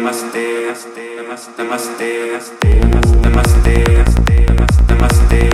नमस्ते नमस्ते मस्तमस्ते मस्ते नस्ते मस्त मस्ते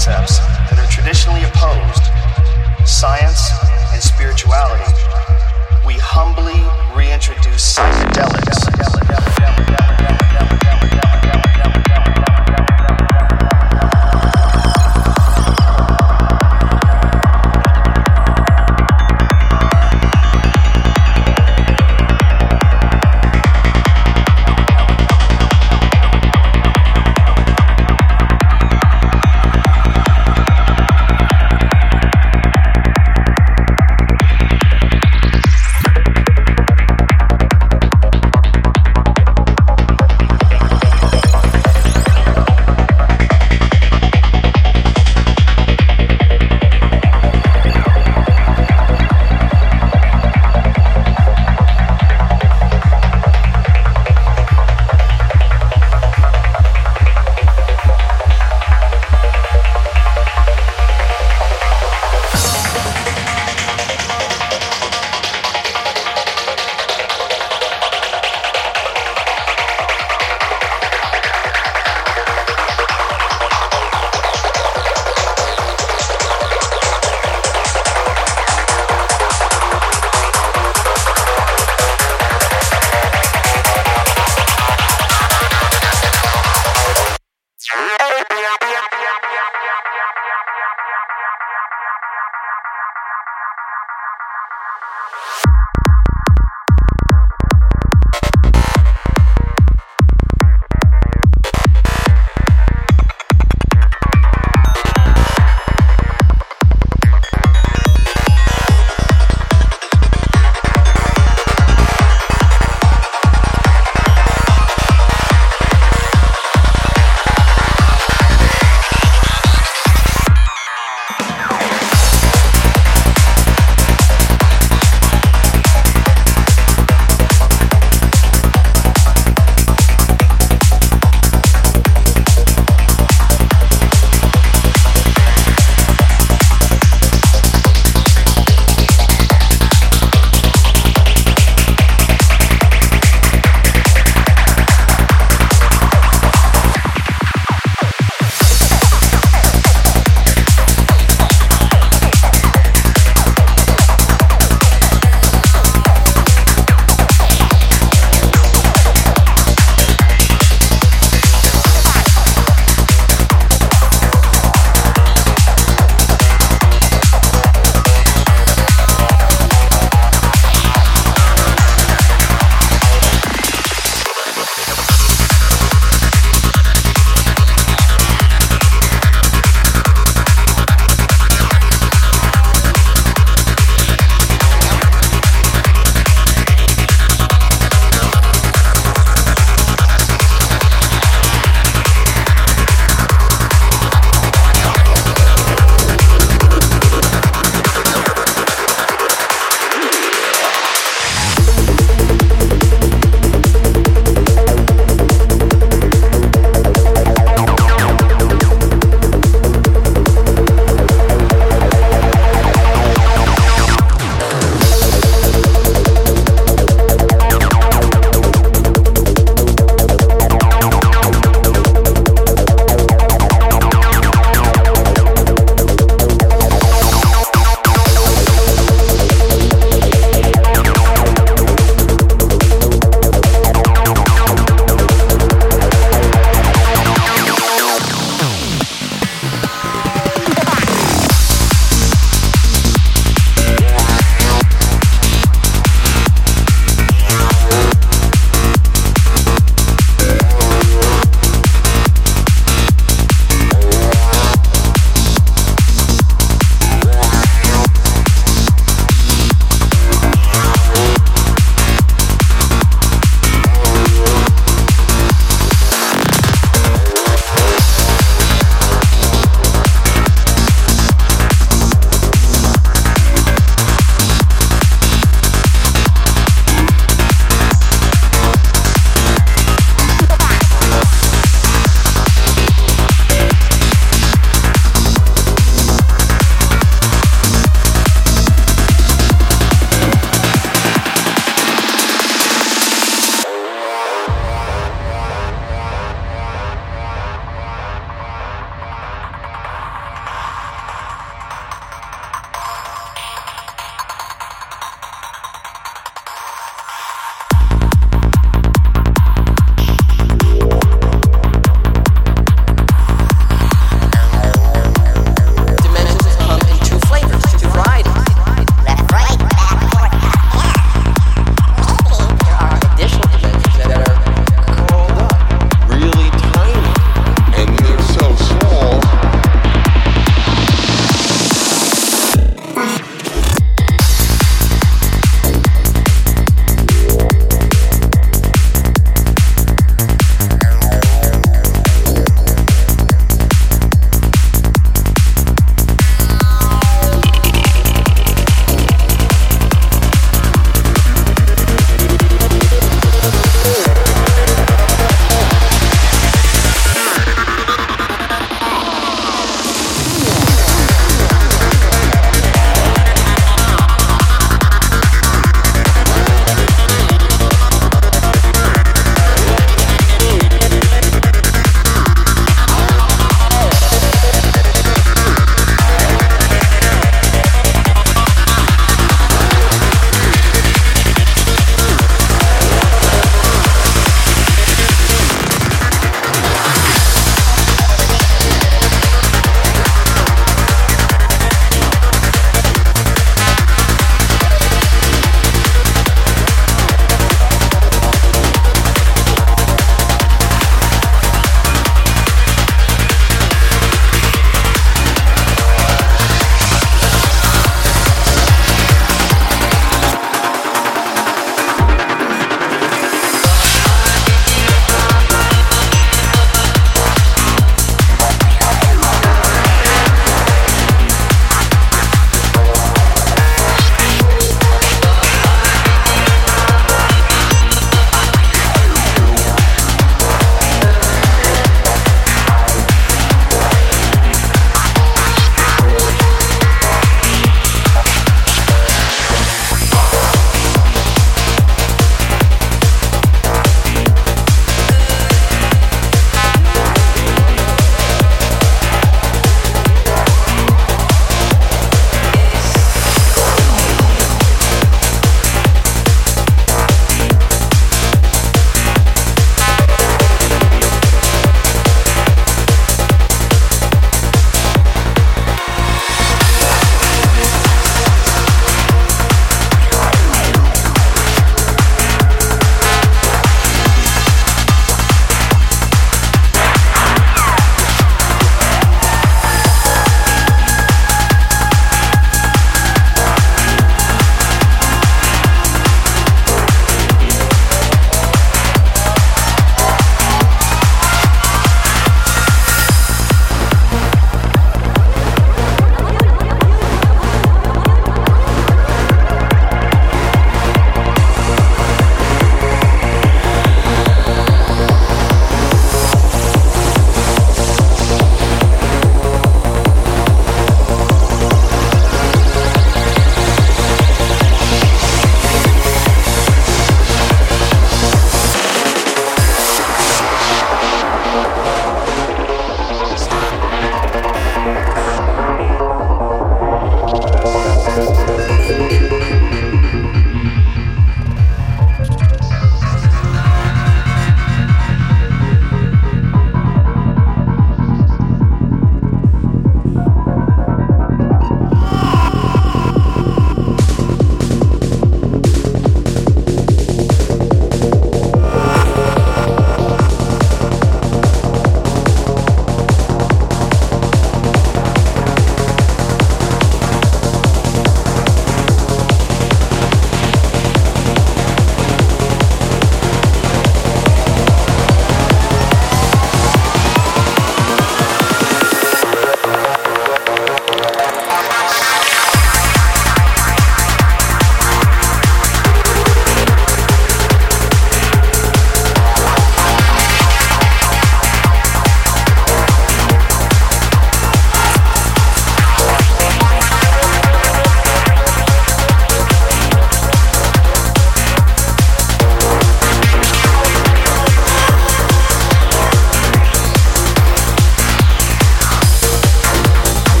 concepts that are traditionally opposed science and spirituality, we humbly reintroduce psychedelics.